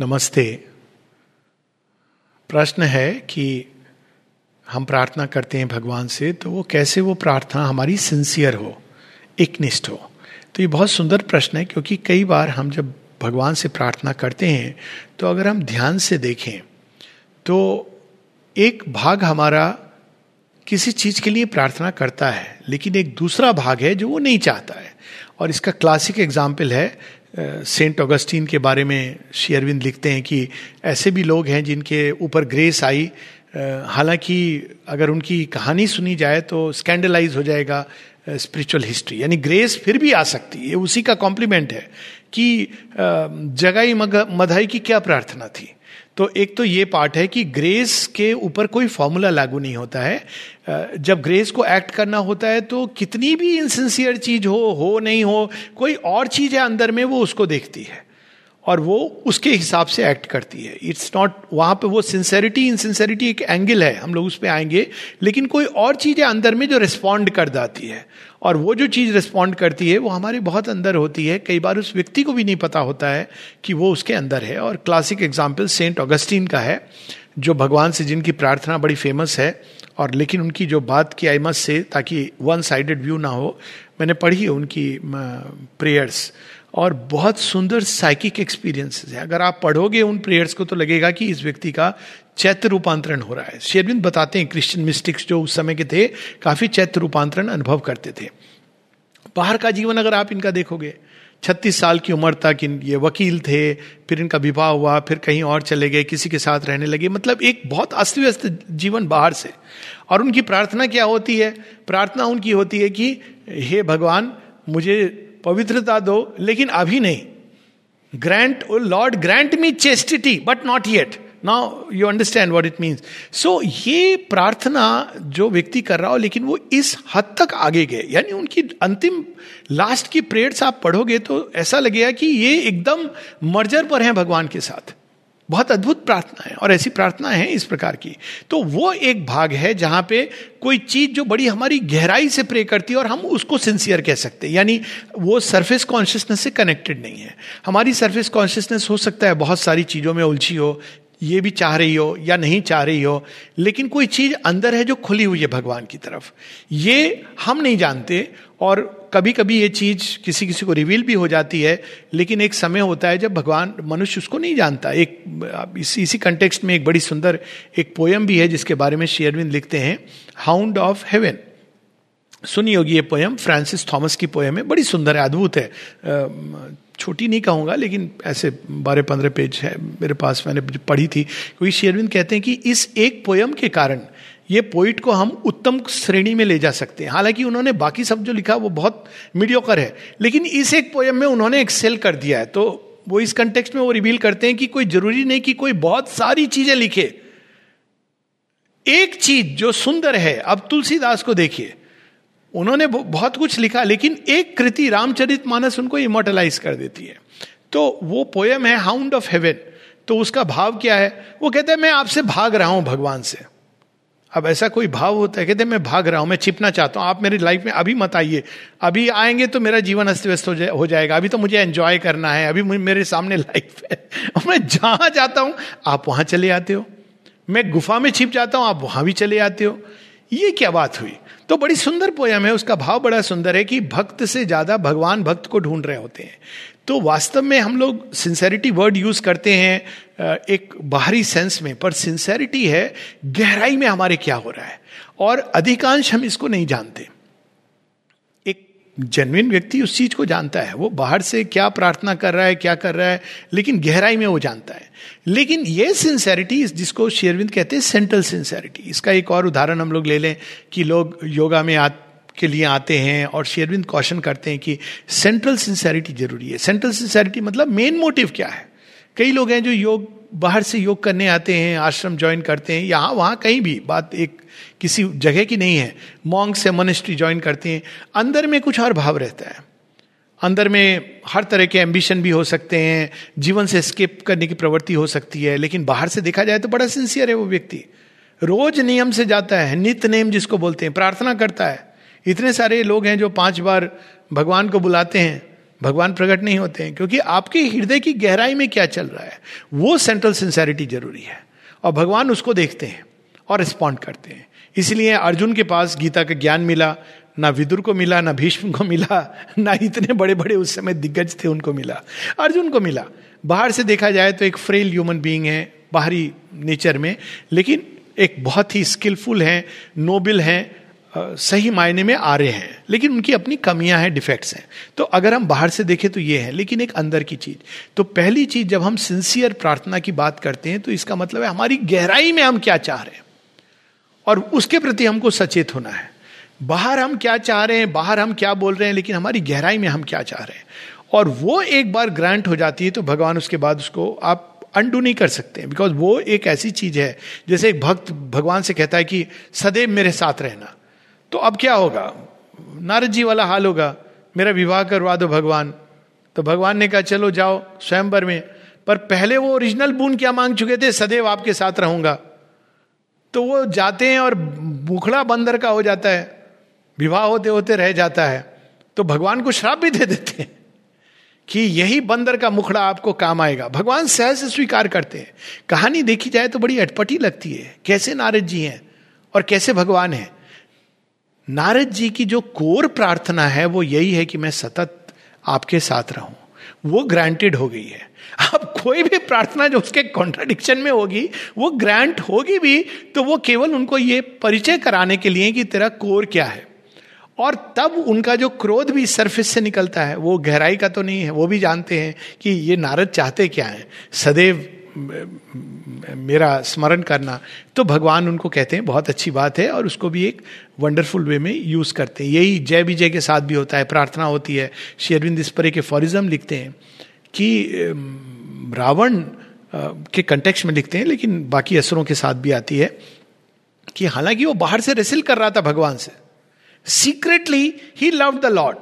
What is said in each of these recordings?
नमस्ते। प्रश्न है कि हम प्रार्थना करते हैं भगवान से तो वो कैसे वो प्रार्थना हमारी सिंसियर हो, एकनिष्ठ हो? तो ये बहुत सुंदर प्रश्न है, क्योंकि कई बार हम जब भगवान से प्रार्थना करते हैं तो अगर हम ध्यान से देखें तो एक भाग हमारा किसी चीज़ के लिए प्रार्थना करता है, लेकिन एक दूसरा भाग है जो वो नहीं चाहता है। और इसका क्लासिक एग्ज़ाम्पल है सेंट ऑगस्टीन के बारे में शेयरविंद लिखते हैं कि ऐसे भी लोग हैं जिनके ऊपर ग्रेस आई। हालाँकि अगर उनकी कहानी सुनी जाए तो स्कैंडलाइज हो जाएगा स्पिरिचुअल हिस्ट्री। यानी ग्रेस फिर भी आ सकती है। उसी का कॉम्प्लीमेंट है कि जगाई मधाई की क्या प्रार्थना थी? तो एक तो ये पार्ट है कि ग्रेस के ऊपर कोई फॉर्मूला लागू नहीं होता है। जब ग्रेस को एक्ट करना होता है तो कितनी भी इनसिंसियर चीज़ हो हो नहीं हो, कोई और चीज़ है अंदर में, वो उसको देखती है। और वो उसके हिसाब से एक्ट करती है। इट्स नॉट वहाँ पे वो सिंसेरिटी इनसिंसेरिटी एक एंगल है। हम लोग उस पर आएँगे, लेकिन कोई और चीज़ है अंदर में जो रिस्पॉन्ड कर जाती है, और वो जो चीज़ रिस्पॉन्ड करती है, वो हमारे बहुत अंदर होती है। कई बार उस व्यक्ति को भी नहीं पता होता है कि वो उसके अंदर है। और क्लासिक एग्ज़ाम्पल सेंट ऑगस्टीन का है, जो भगवान से जिनकी प्रार्थना बड़ी फ़ेमस है, और लेकिन उनकी जो बात की आई मस से ताकि वन साइडेड व्यू ना हो, मैंने पढ़ी है उनकी प्रेयर्स और बहुत सुंदर साइकिक एक्सपीरियंसेस है। अगर आप पढ़ोगे उन प्रेयर्स को तो लगेगा कि इस व्यक्ति का चैत्र रूपांतरण हो रहा है। शेरविंद बताते हैं क्रिश्चियन मिस्टिक्स जो उस समय के थे, काफ़ी चैत्र रूपांतरण अनुभव करते थे। बाहर का जीवन अगर आप इनका देखोगे, छत्तीस साल की उम्र तक इन ये वकील थे, फिर इनका विवाह हुआ, फिर कहीं और चले गए, किसी के साथ रहने लगे। मतलब एक बहुत अस्त व्यस्त जीवन बाहर से। और उनकी प्रार्थना क्या होती है? प्रार्थना उनकी होती है कि, हे भगवान, मुझे पवित्रता दो, लेकिन अभी नहीं। Grant lord grant me chastity but not yet now you understand what it means so ये प्रार्थना जो व्यक्ति कर रहा हो, लेकिन वो इस हद तक आगे गए। यानी उनकी अंतिम लास्ट की प्रेयर्स आप पढ़ोगे तो ऐसा लगेगा कि ये एकदम मर्जर पर हैं भगवान के साथ। बहुत अद्भुत प्रार्थना है, और ऐसी प्रार्थना है इस प्रकार की। तो वो एक भाग है जहाँ पे कोई चीज़ जो बड़ी हमारी गहराई से प्रे करती है और हम उसको सिंसियर कह सकते हैं। यानी वो सरफेस कॉन्शियसनेस से कनेक्टेड नहीं है। हमारी सरफेस कॉन्शियसनेस हो सकता है बहुत सारी चीज़ों में उलझी हो, ये भी चाह रही हो या नहीं चाह रही हो, लेकिन कोई चीज़ अंदर है जो खुली हुई है भगवान की तरफ़। ये हम नहीं जानते और कभी कभी ये चीज़ किसी किसी को रिवील भी हो जाती है लेकिन एक समय होता है जब भगवान मनुष्य उसको नहीं जानता। एक इस, इसी कंटेक्स्ट में एक बड़ी सुंदर एक पोयम भी है जिसके बारे में शेयरविंद लिखते हैं हाउंड ऑफ़ हेवन सुनी होगी ये पोयम फ्रांसिस थॉमस की पोयम है। बड़ी सुंदर है अद्भुत है। छोटी नहीं कहूँगा लेकिन ऐसे बारह पंद्रह पेज है मेरे पास मैंने पढ़ी थी। क्योंकि शेरविंद कहते हैं कि इस एक पोयम के कारण ये पोइट को हम उत्तम श्रेणी में ले जा सकते हैं। हालाँकि उन्होंने बाकी सब जो लिखा, वो बहुत मीडियोकर है। लेकिन इस एक पोएम में उन्होंने एक्सेल कर दिया है। तो वो इस कंटेक्स्ट में वो रिवील करते हैं कि कोई ज़रूरी नहीं कि कोई बहुत सारी चीज़ें लिखे। एक चीज़ जो सुंदर है, अब तुलसीदास को देखिए। उन्होंने बहुत कुछ लिखा, लेकिन एक कृति रामचरित मानस उनको इमोटलाइज कर देती है। तो वो पोयम है हाउंड ऑफ़ हेवन तो उसका भाव क्या है? वो कहते हैं, मैं आपसे भाग रहा हूँ भगवान से। अब ऐसा कोई भाव होता है कहते मैं भाग रहा हूँ मैं छिपना चाहता हूँ आप मेरी लाइफ में अभी मत आइए। अभी आएँगे तो मेरा जीवन अस्त व्यस्त हो, हो जाएगा। अभी तो मुझे एंजॉय करना है अभी मेरे सामने लाइफ है। और मैं जहाँ जाता हूँ आप वहाँ चले आते हो। मैं गुफा में छिप जाता हूँ आप वहाँ भी चले आते हो। ये क्या बात हुई? तो बड़ी सुंदर पोयम है उसका भाव बड़ा सुंदर है कि भक्त से ज़्यादा भगवान भक्त को ढूंढ रहे होते हैं। तो वास्तव में हम लोग सिंसेरिटी वर्ड यूज़ करते हैं एक बाहरी सेंस में, पर सिंसेरिटी है, गहराई में हमारे क्या हो रहा है। और अधिकांश हम इसको नहीं जानते। जेनविन व्यक्ति उस चीज़ को जानता है, वो बाहर से क्या प्रार्थना कर रहा है, क्या कर रहा है, लेकिन गहराई में वो जानता है। लेकिन ये सिंसेरिटी जिसको शेरविंद कहते हैं सेंट्रल सिंसेरिटी इसका एक और उदाहरण हम लोग ले लें कि लोग योगा में आ के लिए आते हैं और शेरविंद क्वेश्चन करते हैं कि सेंट्रल सिंसेरिटी ज़रूरी है। सेंट्रल सिंसेरिटी मतलब मेन मोटिव क्या है? कई लोग हैं जो योग, बाहर से योग करने आते हैं, आश्रम ज्वाइन करते हैं, यहाँ, वहाँ कहीं भी, बात एक किसी जगह की नहीं है मॉन्ग से मोनिस्ट्री ज्वाइन करते हैं, अंदर में कुछ और भाव रहता है। अंदर में हर तरह के एम्बिशन भी हो सकते हैं, जीवन से स्केप करने की प्रवृत्ति हो सकती है, लेकिन बाहर से देखा जाए तो बड़ा सिंसियर है वो व्यक्ति। रोज नियम से जाता है नित्य नेम जिसको बोलते हैं, प्रार्थना करता है। इतने सारे लोग हैं जो पाँच बार भगवान को बुलाते हैं, भगवान प्रकट नहीं होते हैं, क्योंकि आपके हृदय की गहराई में क्या चल रहा है, वो सेंट्रल सिंसेरिटी ज़रूरी है। और भगवान उसको देखते हैं और रिस्पॉन्ड करते हैं। इसलिए अर्जुन के पास गीता का ज्ञान मिला, ना विदुर को मिला, ना भीष्म को मिला, ना इतने बड़े बड़े उस समय दिग्गज थे, उनको मिला। अर्जुन को मिला। बाहर से देखा जाए तो एक फ्रेल ह्यूमन बीइंग है, बाहरी नेचर में, लेकिन एक बहुत ही स्किलफुल हैं नोबल हैं सही मायने में आ रहे हैं, लेकिन उनकी अपनी कमियाँ हैं डिफेक्ट्स हैं। तो अगर हम बाहर से देखें तो ये है, लेकिन एक अंदर की चीज़। तो पहली चीज़, जब हम सिंसियर प्रार्थना की बात करते हैं तो इसका मतलब है हमारी गहराई में हम क्या चाह रहे हैं? और उसके प्रति हमको सचेत होना है। बाहर हम क्या चाह रहे हैं, बाहर हम क्या बोल रहे हैं, लेकिन हमारी गहराई में हम क्या चाह रहे हैं? और वो एक बार ग्रांट हो जाती है तो भगवान उसके बाद उसको आप अंडू नहीं कर सकते बिकॉज़ वो एक ऐसी चीज़ है, जैसे एक भक्त भगवान से कहता है कि सदैव मेरे साथ रहना। तो अब क्या होगा? नारद जी वाला हाल होगा। मेरा विवाह करवा दो भगवान। तो भगवान ने कहा, चलो जाओ स्वयंवर में। पर पहले वो ओरिजिनल बून क्या मांग चुके थे? सदैव आपके साथ रहूँगा। तो वो जाते हैं और मुखड़ा बंदर का हो जाता है। विवाह होते होते रह जाता है। तो भगवान को श्राप भी दे देते हैं कि यही बंदर का मुखड़ा आपको काम आएगा। भगवान सहज स्वीकार करते हैं। कहानी देखी जाए तो बड़ी अटपटी लगती है। कैसे नारद जी हैं और कैसे भगवान हैं? नारद जी की जो कोर प्रार्थना है, वो यही है कि मैं सतत आपके साथ रहूँ। वो ग्रांटेड हो गई है। अब कोई भी प्रार्थना जो उसके कॉन्ट्राडिक्शन में होगी, वो ग्रांट होगी भी तो वो केवल उनको ये परिचय कराने के लिए कि तेरा कोर क्या है। और तब उनका जो क्रोध भी सरफेस से निकलता है, वो गहराई का तो नहीं है, वो भी जानते हैं कि ये नारद चाहते क्या है। सदैव मेरा स्मरण करना। तो भगवान उनको कहते हैं, बहुत अच्छी बात है और उसको भी एक वंडरफुल वे में यूज़ करते हैं। यही जय विजय के साथ भी होता है, प्रार्थना होती है। शेरविंद इस पर के फॉरिज्म लिखते हैं कि रावण के कंटेक्स में लिखते हैं, लेकिन बाकी असरों के साथ भी आती है कि हालाँकि वो बाहर से रेसिल कर रहा था भगवान से। सीक्रेटली ही लव द लॉर्ड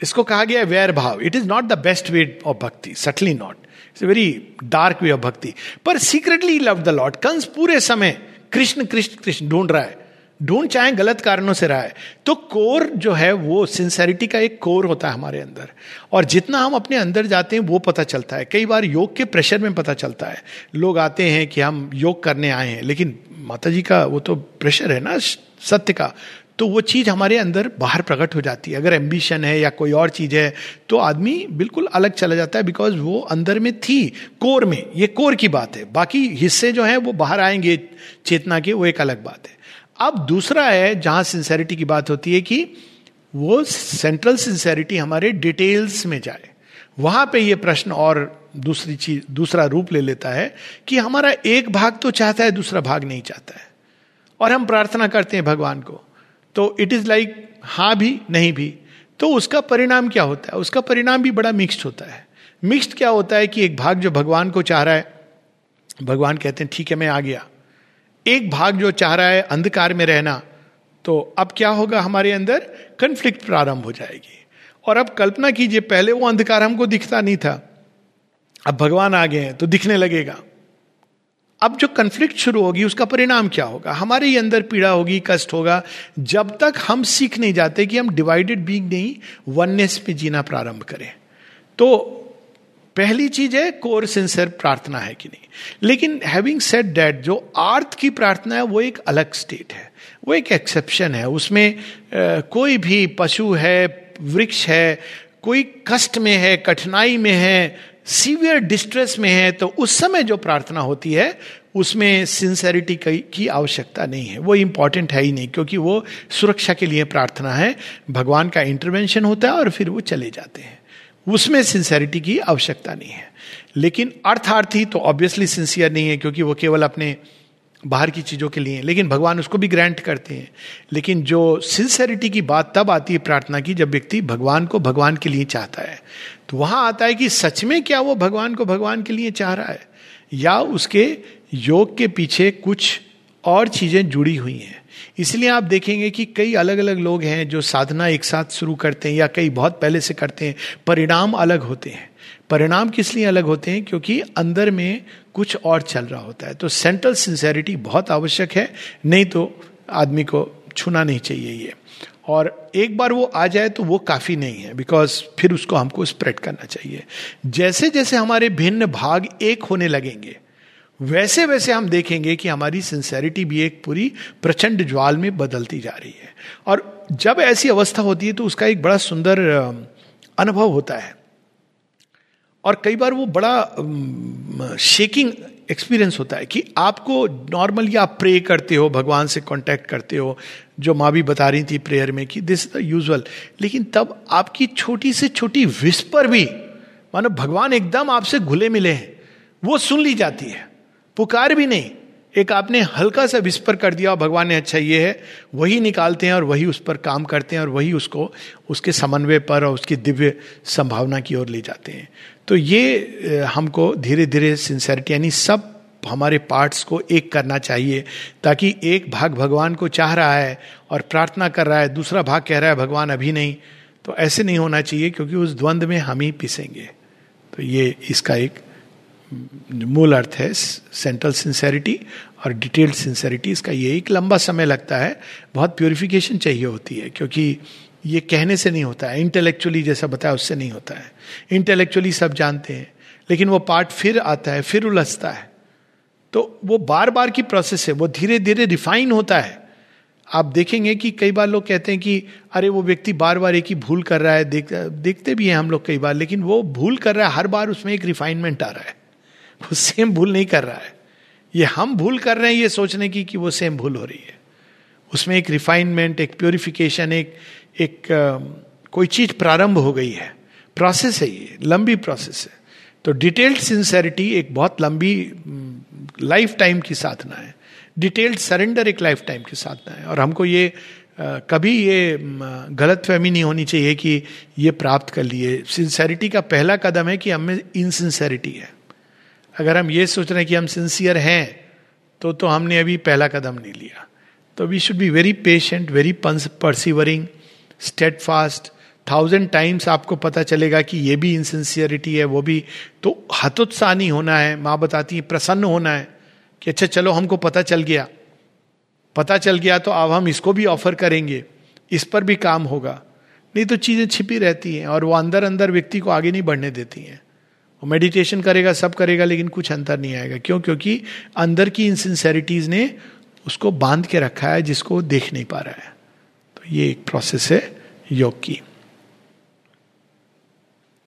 इसको कहा गया वैर भाव। It is not the best way of bhakti subtly not it's very dark way of bhakti पर secretly love the lord Kansa पूरे समय कृष्ण कृष्ण कृष्ण ढूंढ रहा है ढूंढ चाहे गलत कारणों से रहा है तो कोर जो है वो सिंसेरिटी का एक कोर होता है हमारे अंदर और जितना हम अपने अंदर जाते हैं वो पता चलता है कई बार योग के प्रेशर में पता चलता है लोग आते हैं कि हम योग करने आए हैं लेकिन माता जी का वो तो प्रेशर है ना सत्य का तो वो चीज़ हमारे अंदर बाहर प्रकट हो जाती है। अगर एम्बिशन है या कोई और चीज़ है तो आदमी बिल्कुल अलग चला जाता है बिकॉज़ वो अंदर में थी कोर में। ये कोर की बात है। बाकी हिस्से जो है, वो बाहर आएँगे, चेतना के, वो एक अलग बात है। अब दूसरा है, जहाँ सिंसेरिटी की बात होती है कि वो सेंट्रल सिंसेरिटी हमारे डिटेल्स में जाए। वहाँ पे ये प्रश्न और दूसरी चीज़, दूसरा रूप ले लेता है कि हमारा एक भाग तो चाहता है, दूसरा भाग नहीं चाहता है। और हम प्रार्थना करते हैं भगवान को। तो इट इज़ लाइक हाँ भी, नहीं भी। तो उसका परिणाम क्या होता है? उसका परिणाम भी बड़ा मिक्स्ड होता है। मिक्स्ड क्या होता है कि एक भाग जो भगवान को चाह रहा है, भगवान कहते हैं, ठीक है, मैं आ गया। एक भाग जो चाह रहा है, अंधकार में रहना तो अब क्या होगा हमारे अंदर? कन्फ्लिक्ट प्रारंभ हो जाएगी। और अब कल्पना कीजिए, पहले वो अंधकार हमको दिखता नहीं था। अब भगवान आ गए हैं तो दिखने लगेगा। अब जो कन्फ्लिक्ट शुरू होगी उसका परिणाम क्या होगा? हमारे ही अंदर पीड़ा होगी कष्ट होगा। जब तक हम सीख नहीं जाते कि हम डिवाइडेड बींग नहीं वननेस पे जीना प्रारंभ करें। तो पहली चीज़ है कोर सिंसियर प्रार्थना है कि नहीं। लेकिन हैविंग सेड डेट जो आर्थ की प्रार्थना है वो एक अलग स्टेट है। वो एक एक्सेप्शन है। उसमें आ, कोई भी पशु है वृक्ष है कोई कष्ट में है कठिनाई में है सीवियर डिस्ट्रेस में है तो उस समय जो प्रार्थना होती है, उसमें सिंसेरिटी की आवश्यकता नहीं है। वो इंपॉर्टेंट है ही नहीं, क्योंकि वो सुरक्षा के लिए प्रार्थना है। भगवान का इंटरवेंशन होता है और फिर वो चले जाते हैं। उसमें सिंसेरिटी की आवश्यकता नहीं है। लेकिन अर्थार्थी तो ऑब्वियसली सिंसियर नहीं है, क्योंकि वो केवल अपने बाहर की चीज़ों के लिए। लेकिन भगवान उसको भी ग्रांट करते हैं। लेकिन जो सिंसेरिटी की बात तब आती है प्रार्थना की, जब व्यक्ति भगवान को भगवान के लिए चाहता है। तो वहाँ आता है कि सच में क्या वो भगवान को भगवान के लिए चाह रहा है? या उसके योग के पीछे कुछ और चीज़ें जुड़ी हुई हैं। इसलिए आप देखेंगे कि कई अलग अलग लोग हैं जो साधना एक साथ शुरू करते हैं या कई बहुत पहले से करते हैं, परिणाम अलग होते हैं। परिणाम किस लिए अलग होते हैं? क्योंकि अंदर में कुछ और चल रहा होता है। तो सेंट्रल सिंसेरिटी बहुत आवश्यक है, नहीं तो आदमी को छूना नहीं चाहिए ये। और एक बार वो आ जाए तो वो काफ़ी नहीं है बिकॉज़ फिर उसको हमको स्प्रेड करना चाहिए। जैसे जैसे हमारे भिन्न भाग एक होने लगेंगे वैसे वैसे हम देखेंगे कि हमारी सिंसेरिटी भी एक पूरी प्रचंड ज्वाल में बदलती जा रही है। और जब ऐसी अवस्था होती है तो उसका एक बड़ा सुंदर अनुभव होता है। और कई बार वो बड़ा शेकिंग एक्सपीरियंस होता है कि आपको नॉर्मली आप प्रे करते हो, भगवान से कांटेक्ट करते हो, जो माँ भी बता रही थी प्रेयर में कि दिस द यूजल लेकिन तब आपकी छोटी से छोटी विस्पर भी, मानो भगवान एकदम आपसे घुले मिले हैं, वो सुन ली जाती है, पुकार भी नहीं, एक आपने हल्का सा विस्पर कर दिया और भगवान ने अच्छा ये है, वही निकालते हैं और वही उस पर काम करते हैं और वही उसको, उसके समन्वय पर और उसकी दिव्य संभावना की ओर ले जाते हैं। तो ये हमको धीरे धीरे सिंसेरिटी यानी सब हमारे पार्ट्स को एक करना चाहिए, ताकि एक भाग भगवान को चाह रहा है और प्रार्थना कर रहा है, दूसरा भाग कह रहा है, भगवान, अभी नहीं। तो ऐसे नहीं होना चाहिए, क्योंकि उस द्वंद्व में हम ही पिसेंगे। तो ये इसका एक मूल अर्थ है सेंट्रल सिंसेरिटी और डिटेल्ड सिंसेरिटी इसका ये एक लंबा समय लगता है। बहुत प्योरिफिकेशन चाहिए होती है, क्योंकि ये कहने से नहीं होता है। इंटेलेक्चुअली जैसा बताया, उससे नहीं होता है। इंटेलेक्चुअली सब जानते हैं, लेकिन वो पार्ट फिर आता है, फिर उलझता है। तो वो बार बार की प्रोसेस है, वो धीरे धीरे रिफाइन होता है। आप देखेंगे कि कई बार लोग कहते हैं कि, अरे, वो व्यक्ति बार बार एक ही भूल कर रहा है। देख, देखते भी हैं हम लोग कई बार, लेकिन वो भूल कर रहा है, हर बार उसमें एक रिफाइनमेंट आ रहा है। वो सेम भूल नहीं कर रहा है। ये हम भूल कर रहे हैं ये सोचने की कि वो सेम भूल हो रही है। उसमें एक रिफाइनमेंट एक प्योरिफिकेशन एक एक कोई चीज़ प्रारंभ हो गई है। प्रोसेस है ये, लंबी प्रोसेस है। तो डिटेल्ड सिंसेरिटी एक बहुत लंबी लाइफ टाइम की साधना है। डिटेल्ड सरेंडर एक लाइफ टाइम की साधना है। और हमको ये कभी ये गलत फहमी नहीं होनी चाहिए कि ये प्राप्त कर लिए। सिंसेरिटी का पहला कदम है कि हमें इनसिंसेरिटी है। अगर हम ये सोच रहे हैं कि हम सिंसियर हैं तो तो हमने अभी पहला कदम नहीं लिया। तो we should be very patient very persevering steadfast thousand times आपको पता चलेगा कि ये भी इनसिंसियरिटी है, वो भी। तो हतोत्साह नहीं होना है, माँ बताती है, प्रसन्न होना है कि अच्छा चलो हमको पता चल गया। पता चल गया तो अब हम इसको भी ऑफ़र करेंगे। इस पर भी काम होगा। नहीं तो चीज़ें छिपी रहती हैं और वो अंदर अंदर व्यक्ति को आगे नहीं बढ़ने देती हैं। वो मेडिटेशन करेगा, सब करेगा, लेकिन कुछ अंतर नहीं आएगा। क्यों? क्योंकि अंदर की इनसिंसेरिटीज ने उसको बाँध के रखा है, जिसको देख नहीं पा रहा है। तो ये एक प्रोसेस है, योग की।